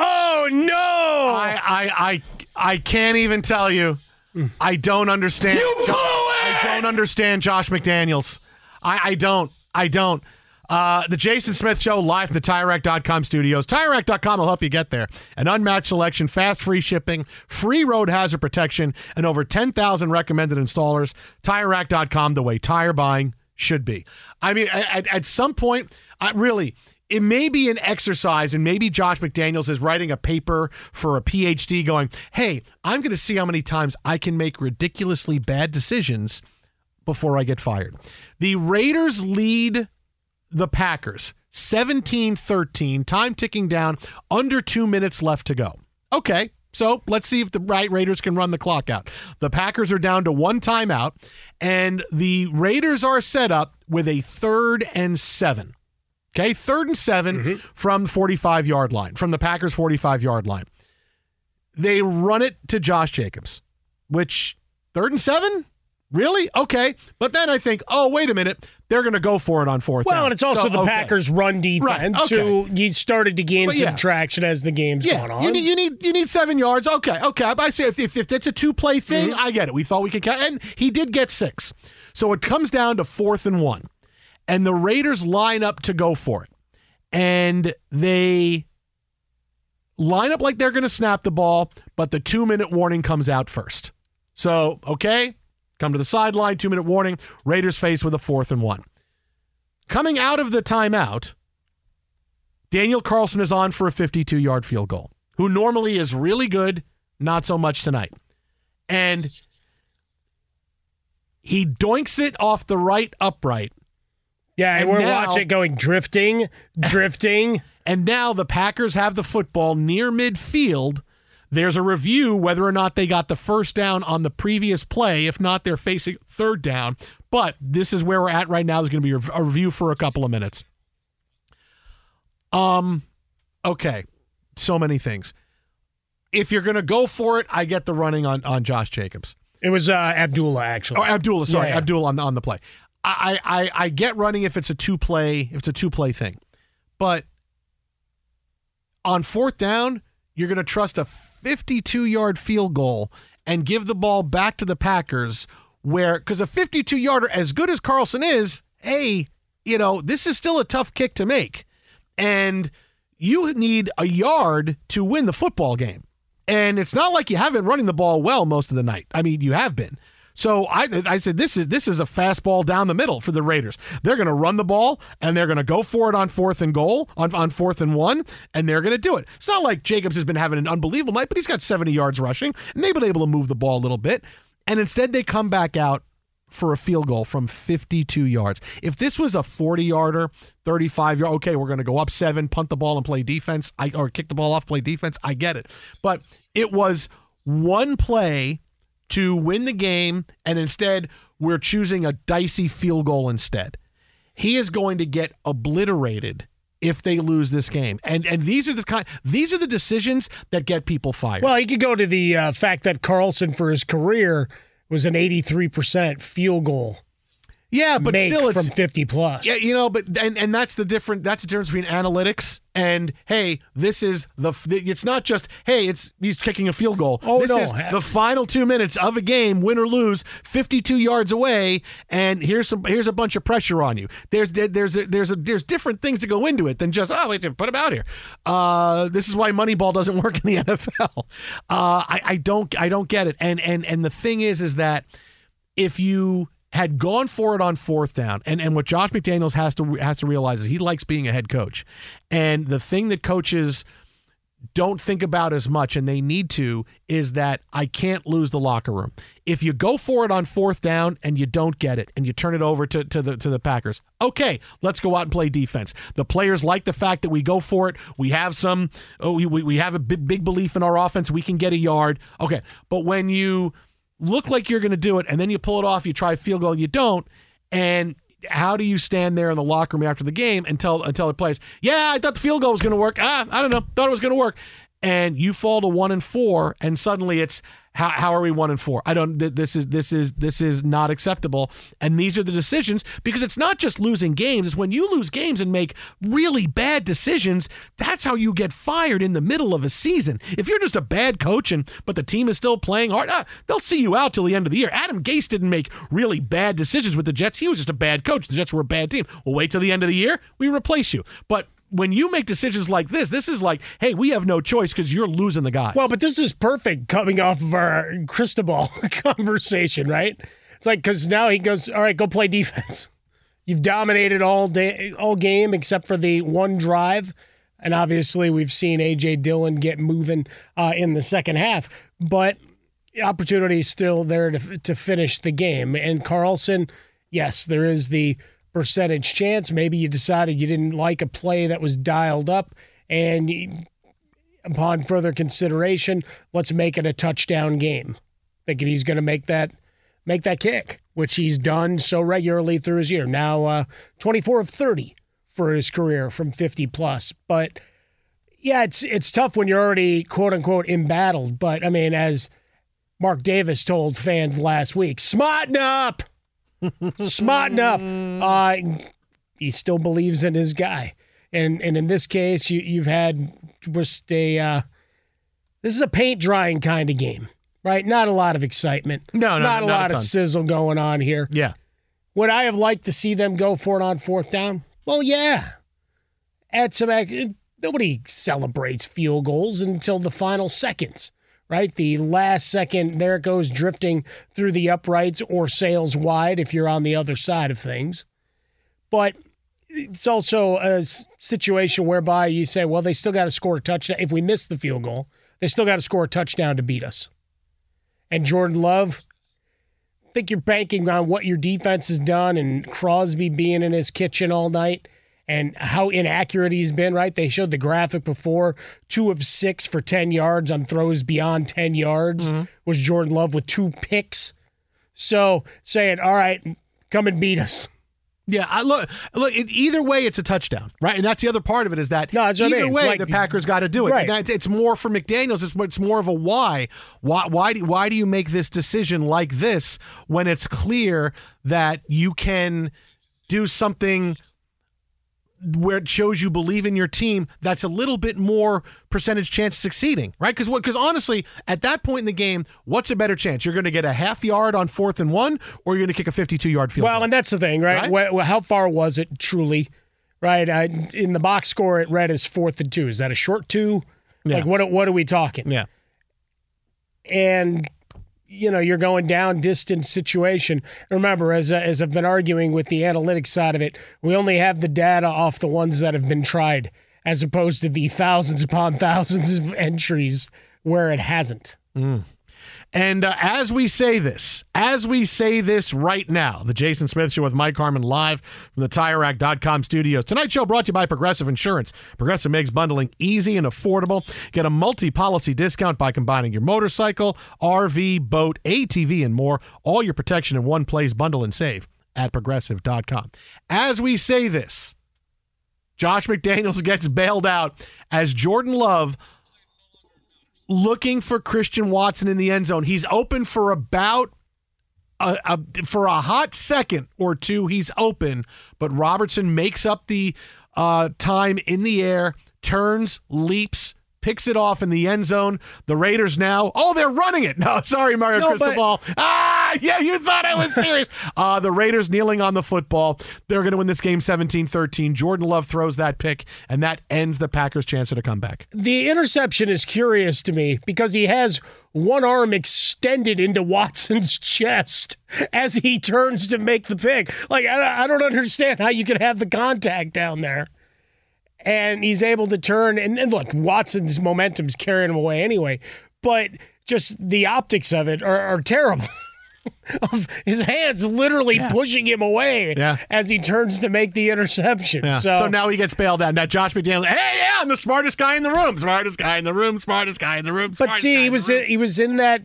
Oh no! I I I, I can't even tell you. I don't understand. You blew it! I don't understand Josh McDaniels. I, I don't. I don't. Uh, the Jason Smith Show live from the TireRack.com studios. TireRack.com will help you get there. An unmatched selection, fast free shipping, free road hazard protection, and over 10,000 recommended installers. TireRack.com, the way tire buying should be. I mean, at, at some point, I really, it may be an exercise, and maybe Josh McDaniels is writing a paper for a PhD going, hey, I'm going to see how many times I can make ridiculously bad decisions before I get fired. The Raiders lead the Packers 17 13, time ticking down, under two minutes left to go. Okay. So let's see if the right Raiders can run the clock out. The Packers are down to one timeout, and the Raiders are set up with a third and seven. Okay, third and 7 from the 45 yard line, from the Packers 45 yard line. They run it to Josh Jacobs, which third and seven? Really? Okay. But then I think, oh, wait a minute. They're going to go for it on fourth Well, down. and it's also So, the okay. Packers' run defense, right, okay. who you started to gain But some traction as the game's Yeah, gone on. you need you need you need seven yards. Okay, okay. I say if if, if it's a two play thing, Mm-hmm. I get it. We thought we could count, and he did get six. So it comes down to fourth and one, and the Raiders line up to go for it, and they line up like they're going to snap the ball, but the two minute warning comes out first. So okay, come to the sideline, two minute warning. Raiders face with a fourth and one. Coming out of the timeout, Daniel Carlson is on for a 52 yard field goal, who normally is really good, not so much tonight. And he doinks it off the right upright. Yeah, and, and we're now- watching it going drifting, drifting. And now the Packers have the football near midfield. There's a review whether or not they got the first down on the previous play. If not, they're facing third down. But this is where we're at right now. There's going to be a review for a couple of minutes. Um, okay, so many things. If you're going to go for it, I get the running on on Josh Jacobs. It was uh, Abdullah, actually. Oh, Abdullah, sorry, Yeah, yeah. Abdullah on the on the play. I, I I get running if it's a two play if it's a two play thing, but on fourth down, you're going to trust a 52 yard field goal and give the ball back to the Packers, where because a 52 yarder, as good as Carlson is, hey, you know this is still a tough kick to make, and you need a yard to win the football game. And it's not like you haven't running the ball well most of the night. I mean, you have been. So I, I said this is this is a fastball down the middle for the Raiders. They're going to run the ball and they're going to go for it on fourth and goal on, on fourth and one, and they're going to do it. It's not like Jacobs has been having an unbelievable night, but he's got 70 yards rushing, and they've been able to move the ball a little bit. And instead, they come back out for a field goal from 52 yards. If this was a 40 yarder, 35 yard, okay, we're going to go up seven, punt the ball and play defense, I, or kick the ball off, play defense. I get it. But it was one play to win the game, and instead, we're choosing a dicey field goal instead. He is going to get obliterated if they lose this game. And and these are the kind these are the decisions that get people fired. Well, you could go to the uh, fact that Carlson, for his career, was an 83% field goal yeah, but still it's from 50 plus. Yeah, you know, but and and that's the different that's the difference between analytics and hey, this is the it's not just hey, it's he's kicking a field goal. Oh, this no. is the final 2 minutes of a game, win or lose, 52 yards away and here's some here's a bunch of pressure on you. There's there's a, there's a, there's different things that go into it than just oh, wait, put him out here. Uh, this is why Moneyball doesn't work in the NFL. Uh, I I don't I don't get it. And and and the thing is is that if you had gone for it on fourth down, and, and what Josh McDaniels has to has to realize is he likes being a head coach, and the thing that coaches don't think about as much, and they need to, is that I can't lose the locker room. If you go for it on fourth down and you don't get it, and you turn it over to, to the to the Packers, okay, let's go out and play defense. The players like the fact that we go for it. We have some, oh, we, we have a big, big belief in our offense. We can get a yard. Okay, but when you look like you're going to do it, and then you pull it off, you try field goal, you don't, and how do you stand there in the locker room after the game and until until it plays? Yeah, I thought the field goal was going to work. Ah, I don't know, thought it was going to work, and you fall to one and four, and suddenly it's how, how are we one and four? I don't. th- This is this is this is not acceptable. And these are the decisions because it's not just losing games. It's when you lose games and make really bad decisions. That's how you get fired in the middle of a season. If you're just a bad coach and but the team is still playing hard, ah, they'll see you out till the end of the year. Adam Gase didn't make really bad decisions with the Jets. He was just a bad coach. The Jets were a bad team. We'll wait till the end of the year. We replace you. But when you make decisions like this, this is like, hey, we have no choice because you're losing the guys. Well, but this is perfect coming off of our Cristobal conversation, right? It's like because now he goes, all right, go play defense. You've dominated all day, all game except for the one drive, and obviously we've seen AJ Dillon get moving uh, in the second half, but opportunity is still there to to finish the game. And Carlson, yes, there is the percentage chance. Maybe you decided you didn't like a play that was dialed up, and upon further consideration, let's make it a touchdown game. Thinking he's going to make that make that kick, which he's done so regularly through his year. Now, uh, 24 of 30 for his career from 50 plus. But yeah, it's it's tough when you're already quote unquote embattled. But I mean, as Mark Davis told fans last week, smarten up, smarten up. Uh, he still believes in his guy, and and in this case, you you've had just a uh, this is a paint drying kind of game, right? Not a lot of excitement. No, no, not a not a lot of sizzle going on here. yeah. Would I have liked to see them go for it on fourth down? Well, yeah. Add some. Nobody celebrates field goals until the final seconds, right? The last second, there it goes drifting through the uprights or sails wide if you're on the other side of things. But it's also a situation whereby you say, well, they still got to score a touchdown. If we miss the field goal, they still got to score a touchdown to beat us. And Jordan Love, I think you're banking on what your defense has done and Crosby being in his kitchen all night and how inaccurate he's been, right? They showed the graphic before two of six for 10 yards on throws beyond 10 yards mm-hmm. was Jordan Love with two picks. So saying, all right, come and beat us. Yeah, I look, look. It, either way, it's a touchdown, right? And that's the other part of it is that No, what I either mean. way, Like- the Packers got to do it. Right. It's more for McDaniel's. It's, it's more of a why. Why? Why do why do you make this decision like this when it's clear that you can do something where it shows you believe in your team that's a little bit more percentage chance of succeeding right because what because honestly at that point in the game what's a better chance you're going to get a half yard on fourth and one or you're going to kick a 52 yard field Well, goal? and that's the thing, right? Right? Wh- how far was it truly? right? I, in the box score, it read as fourth and two. Is that a short two? Like what? What are we talking? Yeah. and you know you're going down distance situation. Remember, as as I've been arguing with the analytics side of it, we only have the data off the ones that have been tried, as opposed to the thousands upon thousands of entries where it hasn't. Mm. And uh, as we say this, as we say this right now, the Jason Smith Show with Mike Harmon live from the TireRack.com studios. Tonight's show brought to you by Progressive Insurance. Progressive makes bundling easy and affordable. Get a multi-policy discount by combining your motorcycle, RV, boat, ATV, and more. All your protection in one place. Bundle and save at Progressive.com. As we say this, Josh McDaniels gets bailed out as Jordan Love looking for Christian Watson in the end zone. He's open for about a, a, for a hot second or two. He's open, but Robertson makes up the uh, time in the air, turns, leaps. Picks it off in the end zone. The Raiders now. Oh, they're running it. No, sorry, Mario No, but- Cristobal. Ah, yeah, you thought I was serious. uh, the Raiders kneeling on the football. They're going to win this game 17 13. Jordan Love throws that pick, and that ends the Packers' chance at a comeback. The interception is curious to me because he has one arm extended into Watson's chest as he turns to make the pick. Like, I, I don't understand how you could have the contact down there. And he's able to turn. And, and look, Watson's momentum's carrying him away anyway. But just the optics of it are, are terrible. Of his hands literally pushing him away Yeah. as he turns to make the interception. Yeah. So, So, now he gets bailed out. Now Josh McDaniels, hey, yeah, I'm the smartest guy in the room. Smartest guy in the room. Smartest guy in the room. But see, he was room. he was in that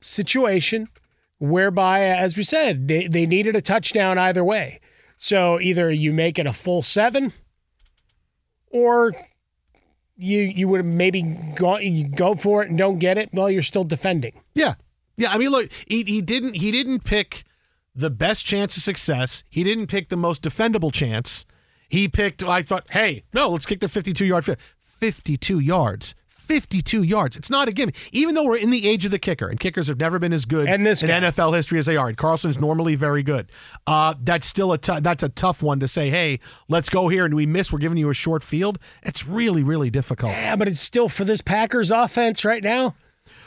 situation whereby, as we said, they, they needed a touchdown either way. So either you make it a full seven, or you you would have maybe go you go for it and don't get it while you're still defending. Yeah. Yeah. I mean, look, he, he didn't he didn't pick the best chance of success. He didn't pick the most defendable chance. He picked, I thought, hey, no, let's kick the 52 yard field. 52 yards. 52 yards. It's not a gimme. Even though we're in the age of the kicker, and kickers have never been as good in. NFL history as they are, and Carlson's normally very good. Uh, that's still a that's a tough one to say. Hey, let's go here, and we miss. We're giving you a short field. It's really really difficult. Yeah, but it's still for this Packers offense right now.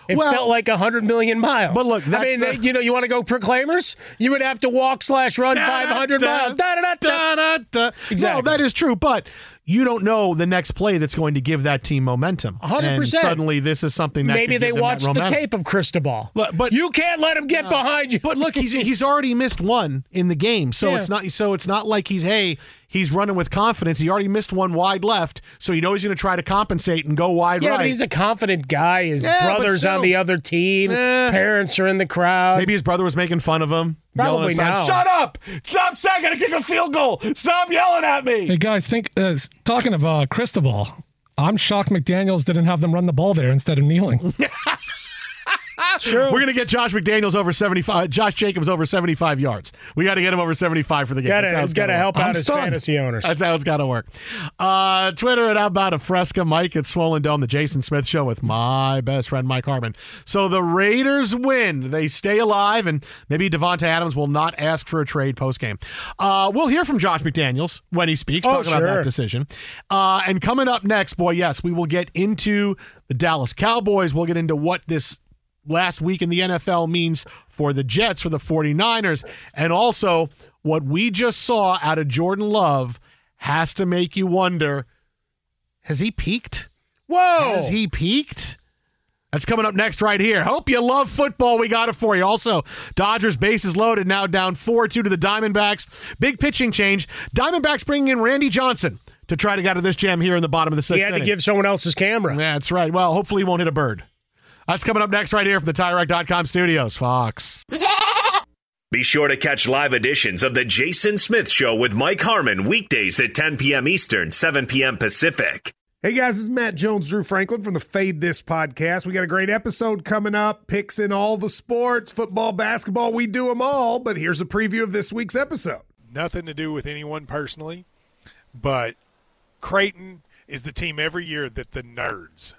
It Well- felt like a hundred million miles. But look, I mean, the- you know, you want to go proclaimers? You would have to walk slash run five hundred miles. Da, da, da, da. Da. Exactly. No, that is true, but you don't know the next play that's going to give that team momentum. 100%. And suddenly, this is something that Maybe they give them that watched the tape of Cristobal. But- but- you can't let him get behind you. But look, he's he's already missed one in the game, so Yeah. it's not so it's not like he's hey he's running with confidence. He already missed one wide left, so you know he's going to try to compensate and go wide yeah, right. but he's a confident guy. His Yeah, but brothers on the other team. Eh. Parents are in the crowd. Maybe his brother was making fun of him. Probably at now. Shut up! Stop saying I gotta kick a field goal. Stop yelling at me. Hey guys, think uh, talking of uh, Cristobal, I'm shocked McDaniel's didn't have them run the ball there instead of kneeling. True. We're gonna get Josh McDaniels over seventy five. Josh Jacobs over seventy five yards. We got to get him over seventy five for the game. Gotta, That's how it's it's got to gotta help work. I'm out his stunned. fantasy owners. That's how it's got to work. Uh, Twitter at About a Fresca. Mike at Swollen Dome, the Jason Smith Show with my best friend Mike Harmon. So the Raiders win. They stay alive, and maybe Davante Adams will not ask for a trade post game. Uh, we'll hear from Josh McDaniels when he speaks, Oh, talk about that decision. Uh, and coming up next, boy, yes, we will get into the Dallas Cowboys. We'll get into what this last week in the NFL means for the Jets, for the 49ers, and also what we just saw out of Jordan Love has to make you wonder has he peaked? Whoa. Has he peaked? That's coming up next right here. Hope you love football. We got it for you. Also, Dodgers bases loaded now down 4-2 to the Diamondbacks. Big pitching change. Diamondbacks bringing in Randy Johnson to try to get out of this jam here in the bottom of the sixth. he had to give someone else's camera. Yeah, That's right. Well, hopefully he won't hit a bird. That's coming up next right here from the TireRack.com studios. Fox. Be sure to catch live editions of The Jason Smith Show with Mike Harmon weekdays at 10 p.m. Eastern, 7 p.m. Pacific. Hey guys, this is Matt Jones, Drew Franklin from the Fade This podcast. We got a great episode coming up. Picks in all the sports, football, basketball, we do them all. But here's a preview of this week's episode. nothing to do with anyone personally, but Creighton is the team every year that the nerds,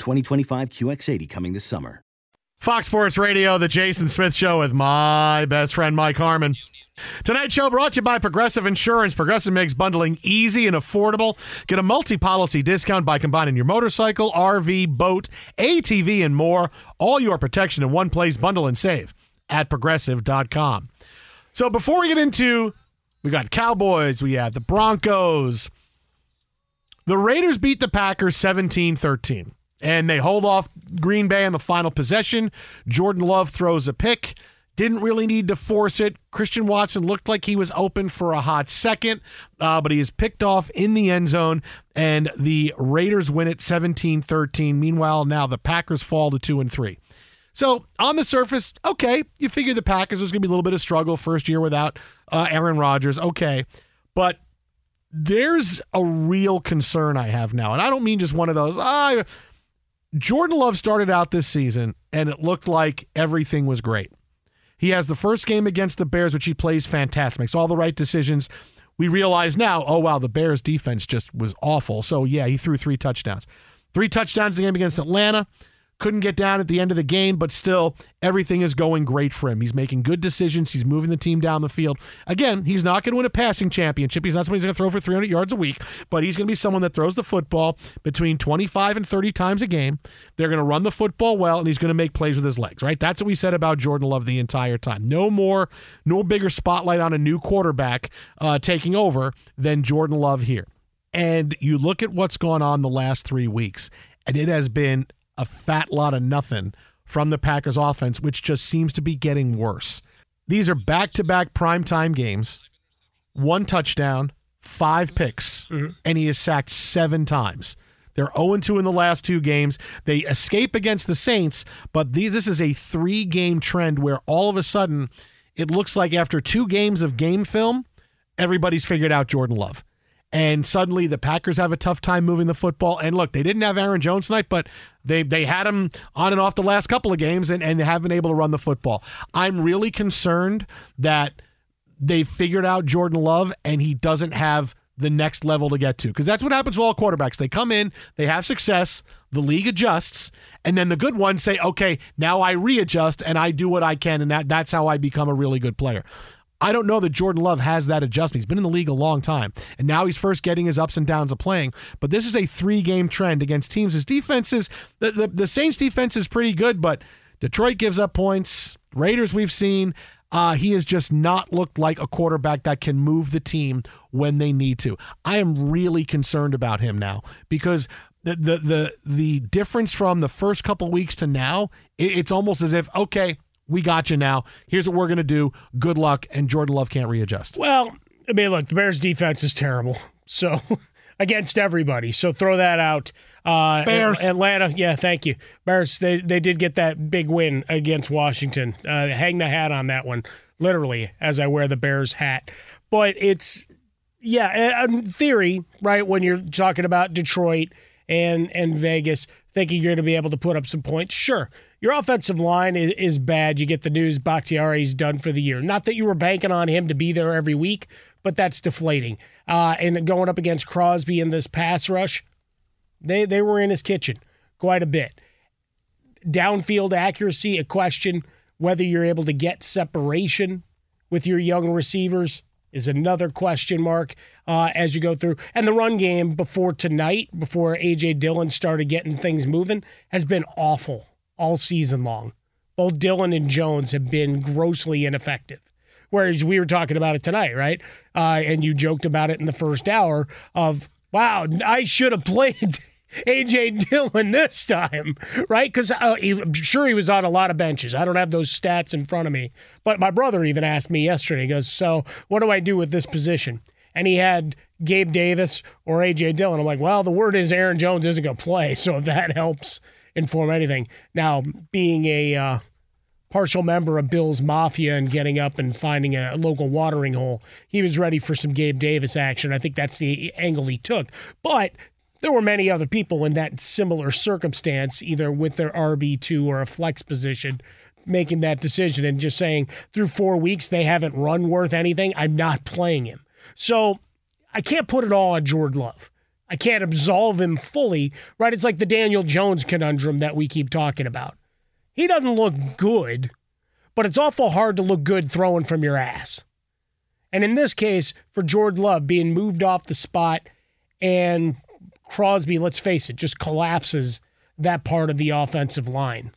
2025 QX80 coming this summer. Fox Sports Radio, the Jason Smith Show with my best friend Mike Harmon. Tonight's show brought to you by Progressive Insurance. Progressive makes bundling easy and affordable. Get a multi-policy discount by combining your motorcycle, RV, boat, ATV, and more. All your protection in one place. Bundle and save at progressive.com. So before we get into, we got Cowboys, we have the Broncos. The Raiders beat the Packers 17-13 and they hold off Green Bay on the final possession. Jordan Love throws a pick. Didn't really need to force it. Christian Watson looked like he was open for a hot second, uh, but he is picked off in the end zone, and the Raiders win it 17 13. Meanwhile, now the Packers fall to 2 and 3. So, on the surface, okay, you figure the Packers was going to be a little bit of struggle first year without uh, Aaron Rodgers. Okay. But there's a real concern I have now. And I don't mean just one of those, ah, Jordan Love started out this season and it looked like everything was great. He has the first game against the Bears, which he plays fantastic, makes all the right decisions. We realize now, oh, wow, the Bears defense just was awful. So, yeah, he threw three touchdowns. Three touchdowns in the game against Atlanta. Couldn't get down at the end of the game, but still, everything is going great for him. He's making good decisions. He's moving the team down the field. Again, he's not going to win a passing championship. He's not somebody who's going to throw for 300 yards a week, but he's going to be someone that throws the football between 25 and 30 times a game. They're going to run the football well, and he's going to make plays with his legs, right? That's what we said about Jordan Love the entire time. No more, no bigger spotlight on a new quarterback uh, taking over than Jordan Love here. And you look at what's gone on the last three weeks, and it has been a fat lot of nothing from the Packers offense, which just seems to be getting worse. These are back to back primetime games, one touchdown, five picks, mm-hmm. and he is sacked seven times. They're 0 2 in the last two games. They escape against the Saints, but these, this is a three game trend where all of a sudden it looks like after two games of game film, everybody's figured out Jordan Love and suddenly the Packers have a tough time moving the football. And look, they didn't have Aaron Jones tonight, but they they had him on and off the last couple of games and, and have been able to run the football. I'm really concerned that they figured out Jordan Love and he doesn't have the next level to get to. Because that's what happens with all quarterbacks. They come in, they have success, the league adjusts, and then the good ones say, okay, now I readjust and I do what I can, and that, that's how I become a really good player. I don't know that Jordan Love has that adjustment. He's been in the league a long time, and now he's first getting his ups and downs of playing. But this is a three game trend against teams. His defense is the, the, the Saints defense is pretty good, but Detroit gives up points. Raiders, we've seen. Uh, he has just not looked like a quarterback that can move the team when they need to. I am really concerned about him now because the the the, the difference from the first couple weeks to now, it, it's almost as if okay, we got you now. Here's what we're gonna do. Good luck, and Jordan Love can't readjust. Well, I mean, look, the Bears' defense is terrible. So against everybody. So throw that out. Uh, Bears. Atlanta, yeah, thank you. Bears, they, they did get that big win against Washington. Uh, hang the hat on that one, literally, as I wear the Bears hat. But it's, yeah, in theory, right, when you're talking about Detroit and, and Vegas, thinking you're going to be able to put up some points, sure. Your offensive line is, is bad. You get the news Bakhtiari's done for the year. Not that you were banking on him to be there every week, but that's deflating. Uh, and going up against Crosby in this pass rush, they they were in his kitchen quite a bit. Downfield accuracy, a question. Whether you're able to get separation with your young receivers is another question mark uh, as you go through. And the run game before tonight, before AJ Dillon started getting things moving, has been awful all season long. Both Dillon and Jones have been grossly ineffective. Whereas we were talking about it tonight, right? Uh, and you joked about it in the first hour of, wow, I should have played AJ Dillon this time, right? Because uh, I'm sure he was on a lot of benches. I don't have those stats in front of me. But my brother even asked me yesterday, he goes, So what do I do with this position? And he had Gabe Davis or AJ Dillon. I'm like, Well, the word is Aaron Jones isn't going to play. So if that helps inform anything. Now, being a. Uh, partial member of Bill's Mafia and getting up and finding a local watering hole. He was ready for some Gabe Davis action. I think that's the angle he took. But there were many other people in that similar circumstance, either with their RB2 or a flex position, making that decision and just saying, through four weeks, they haven't run worth anything. I'm not playing him. So I can't put it all on Jordan Love. I can't absolve him fully, right? It's like the Daniel Jones conundrum that we keep talking about. He doesn't look good, but it's awful hard to look good throwing from your ass. And in this case, for Jordan Love being moved off the spot and Crosby, let's face it, just collapses that part of the offensive line.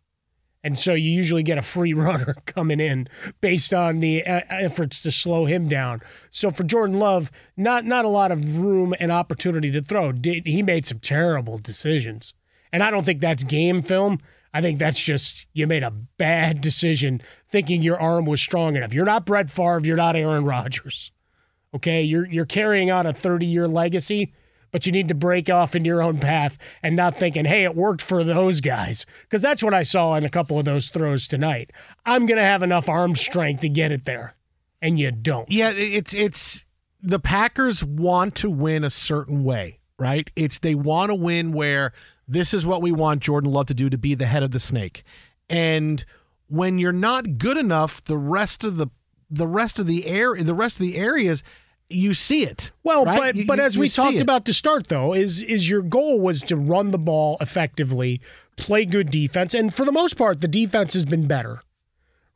And so you usually get a free runner coming in based on the uh, efforts to slow him down. So for Jordan Love, not not a lot of room and opportunity to throw. He made some terrible decisions. And I don't think that's game film. I think that's just you made a bad decision thinking your arm was strong enough. You're not Brett Favre, you're not Aaron Rodgers. Okay, you're you're carrying on a 30-year legacy, but you need to break off in your own path and not thinking, "Hey, it worked for those guys." Cuz that's what I saw in a couple of those throws tonight. I'm going to have enough arm strength to get it there. And you don't. Yeah, it's it's the Packers want to win a certain way, right? It's they want to win where this is what we want Jordan Love to do to be the head of the snake. And when you're not good enough, the rest of the the rest of the air the rest of the areas you see it. Well, right? but You- but you- as we talked about to start though, is is your goal was to run the ball effectively, play good defense, and for the most part, the defense has been better,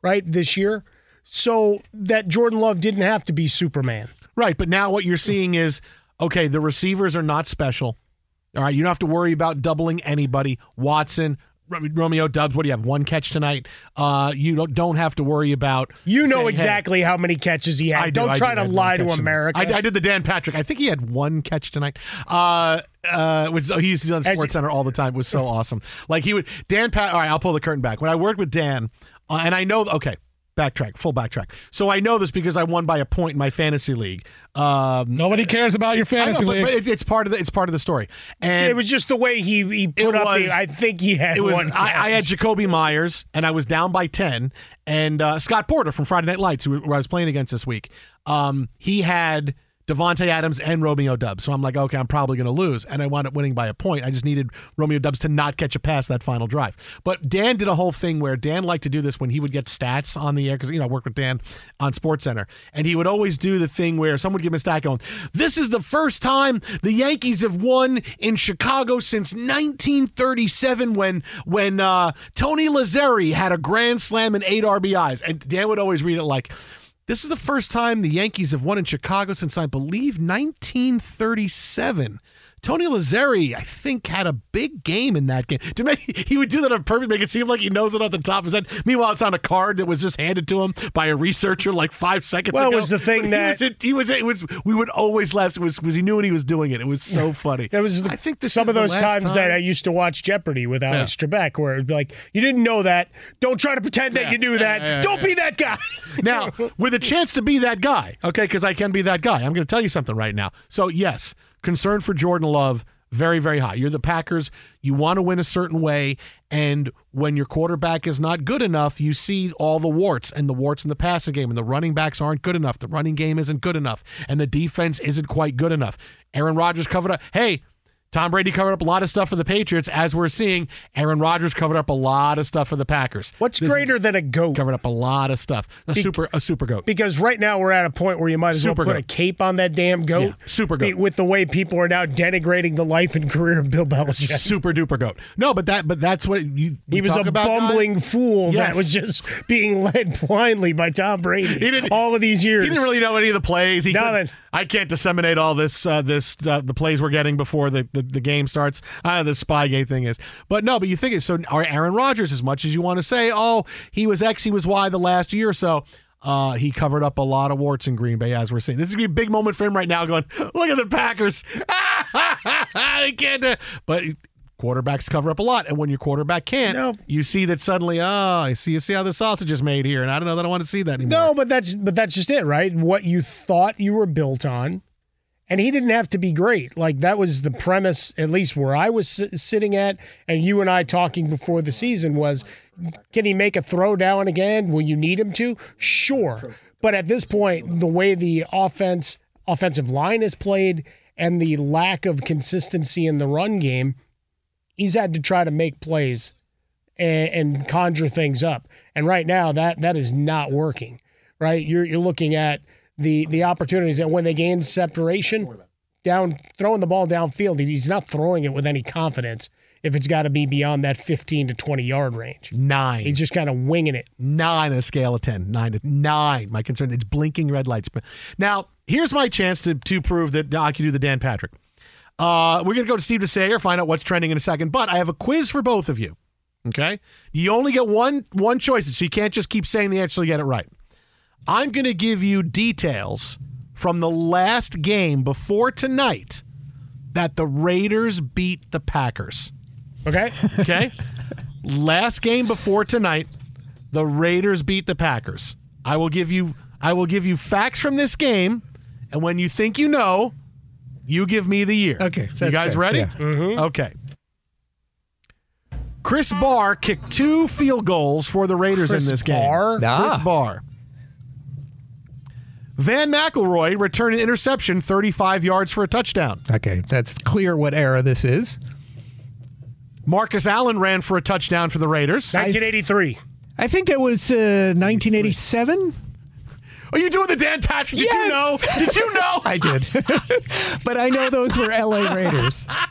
right this year. So that Jordan Love didn't have to be Superman. Right, but now what you're seeing is okay, the receivers are not special. All right, you don't have to worry about doubling anybody. Watson, Romeo Doubs, what do you have? One catch tonight. Uh, you don't don't have to worry about. You know saying, "Hey, exactly how many catches he had. I do, Don't try do. To lie to. America. I, I did the Dan Patrick. I think he had one catch tonight. Uh, uh, which he used to do on SportsCenter all the time. It was so awesome. Like he would Dan Pat. All right, I'll pull the curtain back. When I worked with Dan, uh, and I know. Okay, backtrack, full backtrack. So I know this because I won by a point in my fantasy league. Um, Nobody cares about your I know, fantasy but, league. but it, it's part of the it's part of the story. And it was just the way he he put up was- the. I think he had it was one. I, I had. Jakobi Meyers and I was down by 10 and uh, Scott Porter from Friday Night Lights who, who I was playing against this week um, he had Davante Adams and Romeo Doubs. So I'm like okay I'm probably going to lose. And I wound up winning by a point. I just needed Romeo Doubs to not catch a pass that final drive. But Dan did a whole thing where Dan liked to do this when he would get stats on the air because you know I work with Dan on SportsCenter and he would always do the thing where someone would give him a stat going this is the first time the Yankees have won in Chicago since 1937 when when uh, Tony Lazzeri had a grand slam and eight RBIs. And Dan would always read it like, This is the first time the Yankees have won in Chicago since I believe 1937. Tony Lazzeri, I think, had a big game in that game. To make he would do that on purpose, make it seem like he knows it off the top of his head. Meanwhile, it's on a card that was just handed to him by a researcher like five seconds Well, it ago. was the thing But that- he was, he was it was we would always laugh. It was because he knew when he was doing it. It was so funny. That was I think some of those times that. I used to watch Jeopardy with Alex Trebek, where it'd be like, "You didn't know that. Don't try to pretend that you knew that. Yeah, yeah, Don't yeah. be that guy." now, with a chance to be that guy, okay, because I can be that guy. I'm going to tell you something right now. So, yes, concern for Jordan Love, very, very high. You're the Packers. You want to win a certain way. And when your quarterback is not good enough, you see all the warts and the warts in the passing game, and the running backs aren't good enough. The running game isn't good enough, and the defense isn't quite good enough. Aaron Rodgers covered up. Hey, Tom Brady covered up a lot of stuff for the Patriots, as we're seeing. Aaron Rodgers covered up a lot of stuff for the Packers. What's This greater than a goat? covered up a lot of stuff. A Be- super, a super goat. Because right now we're at a point where you might as Super well put goat. a cape on that damn goat. Yeah, super goat. With the way people are now denigrating the life and career of Bill Belichick. super duper goat. No, but that, but that's what you. He was talk a about guys- bumbling fool Yes. that was just being led blindly by Tom Brady He didn't- all of these years. He didn't really know any of the plays. He Nothing. I can't disseminate all this, uh, this uh, the plays we're getting before the, the, the game starts. I the Spygate thing is, but no. But you think it's so. Our Aaron Rodgers, as much as you want to say, oh, he was X, he was Y the last year or so. Uh, he covered up a lot of warts in Green Bay, as we're seeing. This is a big moment for him right now. Going, look at the Packers. I can't. do-" But quarterbacks cover up a lot, and when your quarterback can't, No. you see that suddenly. Oh, I see. You see how the sausage is made here, and I don't know that I want to see that anymore. No, but that's but that's just it, right? What you thought you were built on, and he didn't have to be great. Like that was the premise, at least where I was sitting at, and you and I talking before the season was, can he make a throw now and again? Will you need him to? Sure, but at this point, the way the offense offensive line is played and the lack of consistency in the run game, he's had to try to make plays and, and conjure things up. And right now, that that is not working. Right, you're you're looking at the the opportunities that when they gain separation, down throwing the ball downfield, he's not throwing it with any confidence. If it's got to be beyond that 15 to 20 yard range, Nine. he's just kind of winging it. nine on a scale of 10 nine to nine my concern it's blinking red lights but now here's my chance to to prove that i can do the dan patrick uh, we're going to go to steve DeSayer, find out what's trending in a second but i have a quiz for both of you okay you only get one one choice so you can't just keep saying the answer till you get it right i'm going to give you details from the last game before tonight that the raiders beat the packers Okay, Okay. Last game before tonight, the Raiders beat the Packers. I will give you I will give you facts from this game, and when you think you know, you give me the year. Okay, You guys good. ready? Yeah. Okay. Chris Bahr kicked two field goals for the Raiders Chris in this game. Bahr? Ah. Chris Bahr. Vann McElroy returned an interception 35 yards for a touchdown. Okay, that's clear what era this is. Marcus Allen ran for a touchdown for the Raiders. 1983. I think that was uh, 1987. Are you doing the Dan Patrick? Did you know? Did you know? I did, but I know those were LA Raiders. I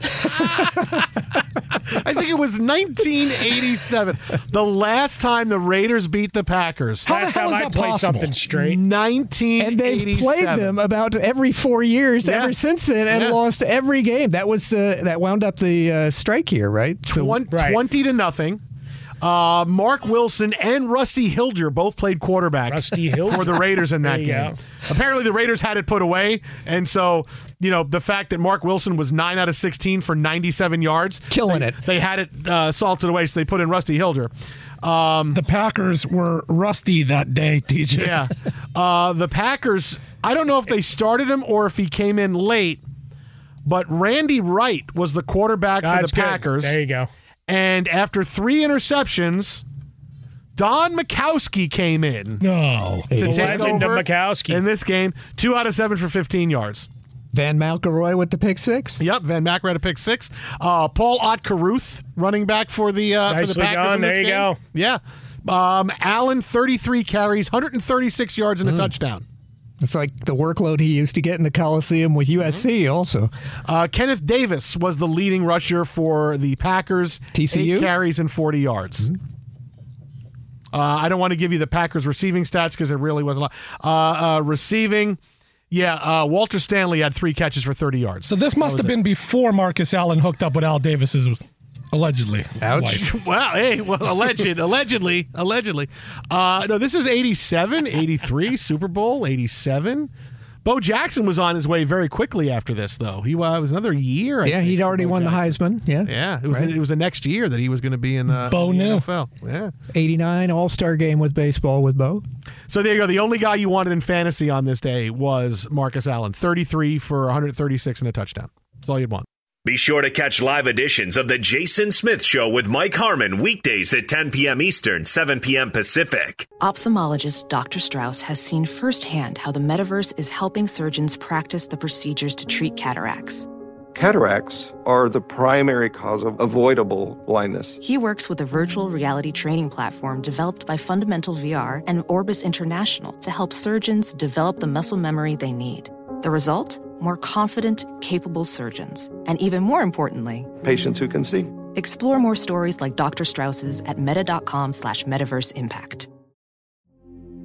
think it was 1987. the last time the Raiders beat the Packers. How the hell time is I that play possible? something straight. 1987. And they've played them about every four years Yeah. ever since then, and Yeah. lost every game. That was uh, that wound up the uh, strike year, right? So One- Right. 20 to nothing. Uh, Marc Wilson and Rusty Hilger both played quarterback Rusty Hilger. for the Raiders in that game. go. Apparently, the Raiders had it put away, and so you know the fact that Marc Wilson was nine out of 16 for 97 yards, Killing they, it. They had it uh, salted away, so they put in Rusty Hilger. Um, The Packers were rusty that day, TJ. Yeah. Uh, the Packers, I don't know if they started him or if he came in late, but Randy Wright was the quarterback for That's the good. Packers. There you go. And after three interceptions, Don Majkowski came in No. to The take legend of Majkowski. in this game. Two out of seven for 15 yards. Vann McElroy with the pick six. Yep, Van Mack had a pick six. Uh, Paul Ott Carruth, running back for the uh, for the Packers. done. in this There you game. go. Yeah. Um, Allen, 33 carries, 136 yards, and a touchdown. It's like the workload he used to get in the Coliseum with USC. Also, Uh, Kenneth Davis was the leading rusher for the Packers. TCU? Eight carries and 40 yards. Uh, I don't want to give you the Packers receiving stats because it really wasn't a lot. Uh, uh, receiving, yeah, uh, Walter Stanley had three catches for 30 yards. So this must have been before Marcus Allen hooked up with Al Davis's allegedly. wife. Well, hey, well, alleged, allegedly, allegedly. Uh, no, this is 87, 83, Super Bowl, 87. Bo Jackson was on his way very quickly after this, though. He uh, was another year. I yeah, think, he'd already Bo won Jackson. the Heisman. Yeah. Yeah, it was Right. it was the next year that he was going to be in, uh, Bo in the knew. NFL. Yeah. 89 All Star game with baseball with Bo. So there you go. The only guy you wanted in fantasy on this day was Marcus Allen, 33 for 136 and a touchdown. That's all you'd want. Be sure to catch live editions of The Jason Smith Show with Mike Harmon weekdays at 10 p.m. Eastern, 7 p.m. Pacific. Ophthalmologist Dr. Strauss has seen firsthand how the metaverse is helping surgeons practice the procedures to treat cataracts. Cataracts are the primary cause of avoidable blindness. He works with a virtual reality training platform developed by Fundamental VR and Orbis International to help surgeons develop the muscle memory they need. The result? More confident, capable surgeons. And even more importantly, Patients who can see. explore more stories like Dr. Strauss's at meta.com slash metaverse impact.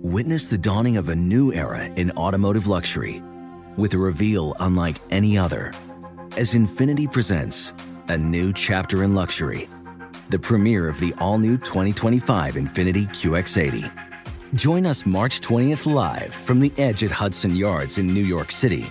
Witness the dawning of a new era in automotive luxury with a reveal unlike any other as Infiniti presents a new chapter in luxury, the premiere of the all new 2025 Infiniti QX80. Join us March 20th live from the edge at Hudson Yards in New York City,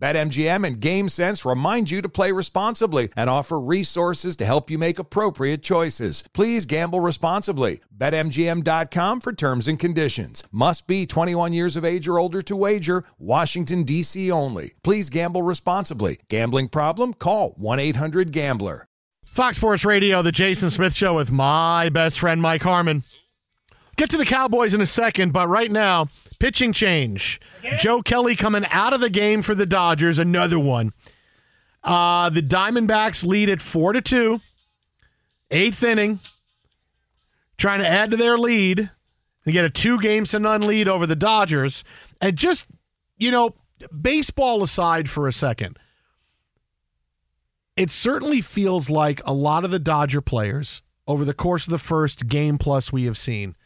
BetMGM and GameSense remind you to play responsibly and offer resources to help you make appropriate choices. Please gamble responsibly. BetMGM.com for terms and conditions. Must be 21 years of age or older to wager. Washington, D.C. only. Please gamble responsibly. Gambling problem? Call 1 800 Gambler. Fox Sports Radio, the Jason Smith Show with my best friend Mike Harmon. Get to the Cowboys in a second, but right now, pitching change. Joe Kelly coming out of the game for the Dodgers, another one. Uh, the Diamondbacks lead at four to two. Eighth inning, trying to add to their lead and get a two games to none lead over the Dodgers. And just, you know, baseball aside for a second, it certainly feels like a lot of the Dodger players over the course of the first game plus we have seen,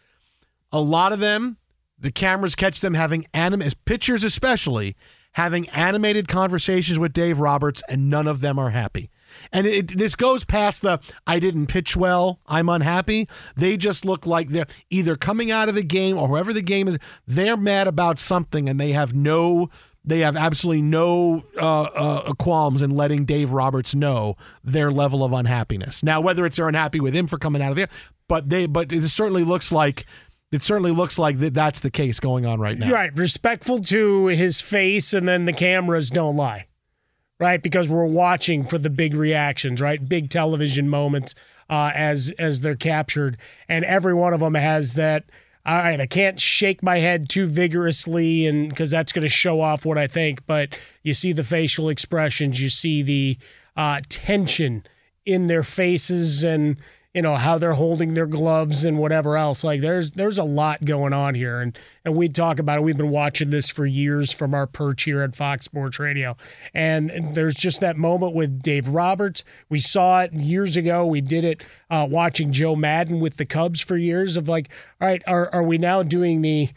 a lot of them, the cameras catch them having anim as pitchers especially having animated conversations with Dave Roberts, and none of them are happy. And it, this goes past the I didn't pitch well, I'm unhappy. They just look like they're either coming out of the game or whoever the game is, they're mad about something and they have no they have absolutely no uh, uh, qualms in letting Dave Roberts know their level of unhappiness. Now, whether it's they're unhappy with him for coming out of the, but they, but it certainly looks like it certainly looks like that that's the case going on right now. Right, respectful to his face, and then the cameras don't lie, right? Because we're watching for the big reactions, right? Big television moments uh, as as they're captured, and every one of them has that. All right, I can't shake my head too vigorously, and because that's going to show off what I think. But you see the facial expressions, you see the uh, tension in their faces, and you know how they're holding their gloves and whatever else. Like there's there's a lot going on here, and and we talk about it. We've been watching this for years from our perch here at Fox Sports Radio, and there's just that moment with Dave Roberts. We saw it years ago. We did it uh, watching Joe Maddon with the Cubs for years. Of like, all right, are are we now doing the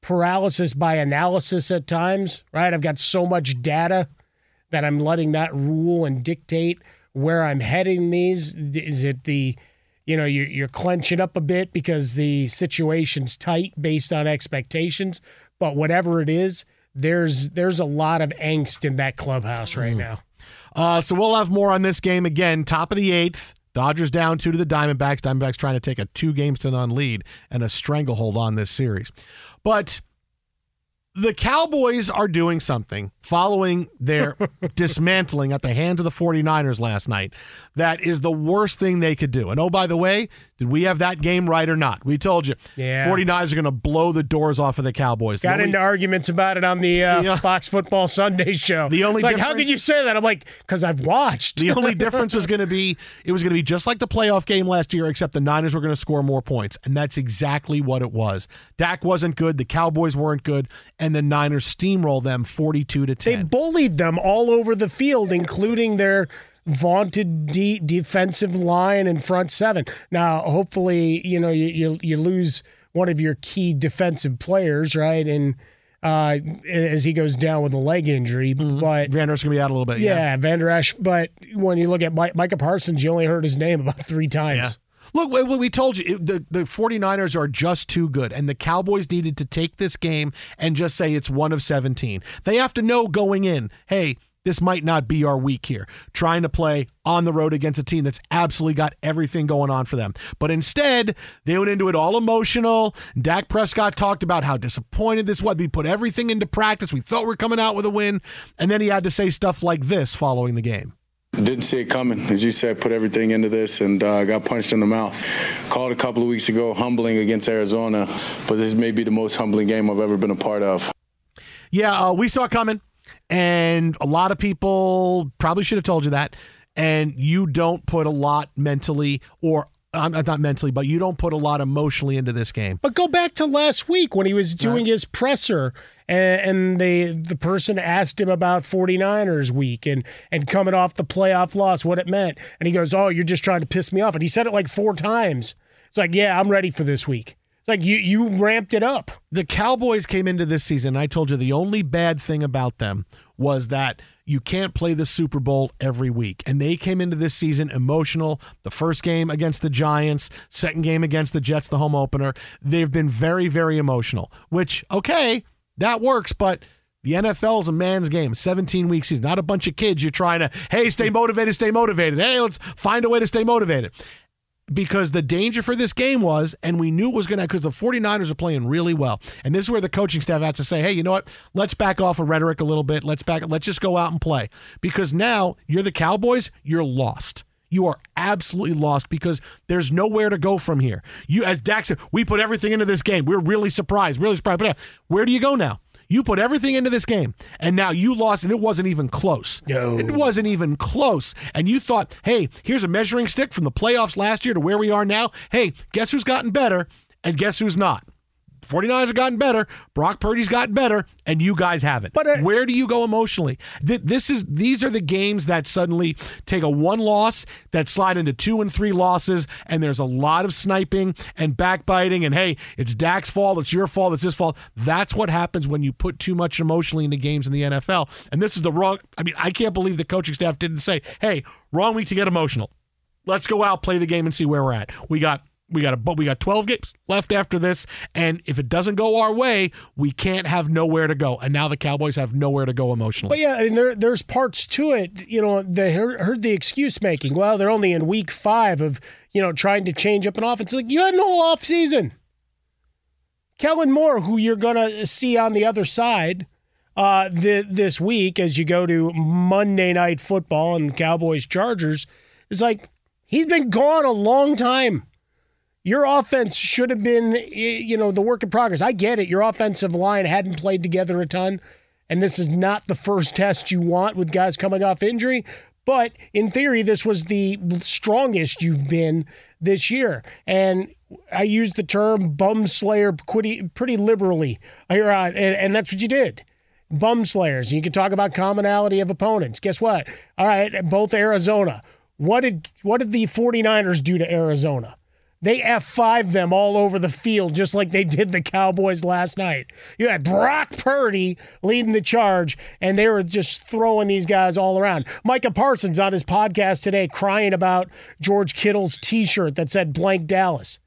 paralysis by analysis at times? Right, I've got so much data that I'm letting that rule and dictate where I'm heading these. Is it the you know you're, you're clenching up a bit because the situation's tight based on expectations but whatever it is there's there's a lot of angst in that clubhouse right now Uh, so we'll have more on this game again. Top of the eighth. Dodgers down two to the Diamondbacks. Diamondbacks trying to take a two games to none lead and a stranglehold on this series. But the Cowboys are doing something following their dismantling at the hands of the 49ers last night that is the worst thing they could do. And oh, by the way, did we have that game right or not? We told you. Yeah. 49ers are going to blow the doors off of the Cowboys. The got only- into arguments about it on the uh, Fox Football Sunday show. The only It's like, how could you say that? I'm like, because I've watched. The only difference was going to be it was going to be just like the playoff game last year, except the Niners were going to score more points, and that's exactly what it was. Dak wasn't good, the Cowboys weren't good, and the Niners steamrolled them forty-two to They ten. bullied them all over the field, including their vaunted de- defensive line and front seven. Now, hopefully, you know you you, you lose one of your key defensive players, right? And uh, as he goes down with a leg injury, but Vander's going to be out a little bit. yeah, Yeah. Vander Esch. But when you look at Mike, Micah Parsons, you only heard his name about three times. Look, we told you the, the 49ers are just too good, and the Cowboys needed to take this game and just say it's one of 17. They have to know going in, hey, this might not be our week here, trying to play on the road against a team that's absolutely got everything going on for them. But instead, they went into it all emotional. Dak Prescott talked about how disappointed this was. We put everything into practice. We thought we are coming out with a win. And then he had to say stuff like this following the game. Didn't see it coming. As you said, put everything into this and uh, got punched in the mouth. Called a couple of weeks ago humbling against Arizona, but this may be the most humbling game I've ever been a part of. Yeah, uh, we saw it coming, and a lot of people probably should have told you that. And you don't put a lot mentally, or I'm not mentally, but you don't put a lot emotionally into this game. But go back to last week when he was doing his presser and, and the the person asked him about 49ers week and and coming off the playoff loss, what it meant. And he goes, "Oh, you're just trying to piss me off." And he said it like four times. It's like, "Yeah, I'm ready for this week." It's like you you ramped it up. The Cowboys came into this season. I told you the only bad thing about them was that you can't play the Super Bowl every week. And they came into this season emotional. The first game against the Giants, second game against the Jets, the home opener. They've been very, very emotional, which, okay, that works, but. The NFL is a man's game, 17 week season. Not a bunch of kids you're trying to, hey, stay motivated, stay motivated. Hey, let's find a way to stay motivated because the danger for this game was, and we knew it was going to, because the 49ers are playing really well. And this is where the coaching staff had to say, hey, you know what? Let's back off of rhetoric a little bit. Let's back, let's just go out and play. Because now you're the Cowboys, you're lost. You are absolutely lost because there's nowhere to go from here. You, as Dak said, we put everything into this game. We're really surprised, really surprised. But where do you go now? You put everything into this game, and now you lost, and it wasn't even close. No. It wasn't even close. And you thought, hey, here's a measuring stick from the playoffs last year to where we are now. Hey, guess who's gotten better, and guess who's not? 49ers have gotten better. Brock Purdy's gotten better, and you guys haven't. But uh, where do you go emotionally? Th- This is these are the games that suddenly take a one loss that slide into two and three losses, and there's a lot of sniping and backbiting. And hey, it's Dak's fault. It's your fault. It's his fault. That's what happens when you put too much emotionally into games in the NFL. And this is the wrong. I mean, I can't believe the coaching staff didn't say, "Hey, wrong week to get emotional. Let's go out, play the game, and see where we're at." We got we got a but we got 12 games left after this and if it doesn't go our way we can't have nowhere to go and now the cowboys have nowhere to go emotionally But yeah, I mean, there there's parts to it. You know, they heard, the excuse making. Well, they're only in week five of you know trying to change up an offense. Like you had an no off season. Kellen Moore, who you're gonna see on the other side uh, th- this week as you go to Monday Night Football and Cowboys Chargers, is like he's been gone a long time. Your offense should have been, you know, the work in progress. I get it. Your offensive line hadn't played together a ton, and this is not the first test you want with guys coming off injury. But in theory, this was the strongest you've been this year. And I use the term bum slayer pretty, liberally on, uh, and, and that's what you did. Bum slayers. You can talk about commonality of opponents. Guess what? All right, both Arizona. What did what did the 49ers do to Arizona? They F5 them all over the field, just like they did the Cowboys last night. You had Brock Purdy leading the charge, and they were just throwing these guys all around. Micah Parsons on his podcast today crying about George Kittle's t shirt that said blank Dallas.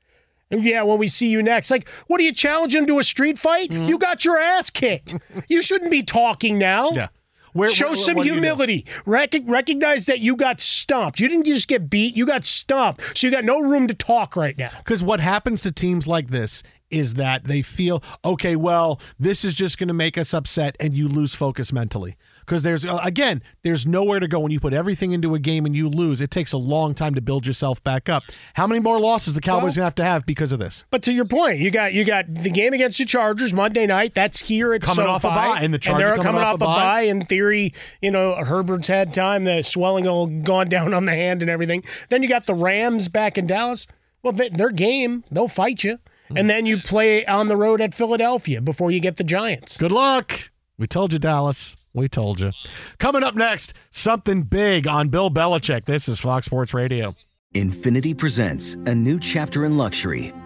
Yeah, when we see you next. Like, what do you challenge him to a street fight? Mm-hmm. You got your ass kicked. you shouldn't be talking now. Yeah. Where- Show where- some what do you do? humility. Rec- recognize that you got stomped. You didn't just get beat, you got stomped. So you got no room to talk right now. Because what happens to teams like this is that they feel, okay, well, this is just going to make us upset, and you lose focus mentally. Because there's, uh, again, there's nowhere to go when you put everything into a game and you lose. It takes a long time to build yourself back up. How many more losses the Cowboys Well- going to have to have because of this? But to your point, you got you got the game against the Chargers Monday night. That's here at Coming off a bye, and the Chargers they're coming off off a a bye. bye. In theory, you know Herbert's had time. The swelling all gone down on the hand and everything. Then you got the Rams back in Dallas. Well, they, their game, they'll fight you, and then you play on the road at Philadelphia before you get the Giants. Good luck. We told you, Dallas. We told you. Coming up next, something big on Bill Belichick. This is Fox Sports Radio. Infiniti presents a new chapter in luxury,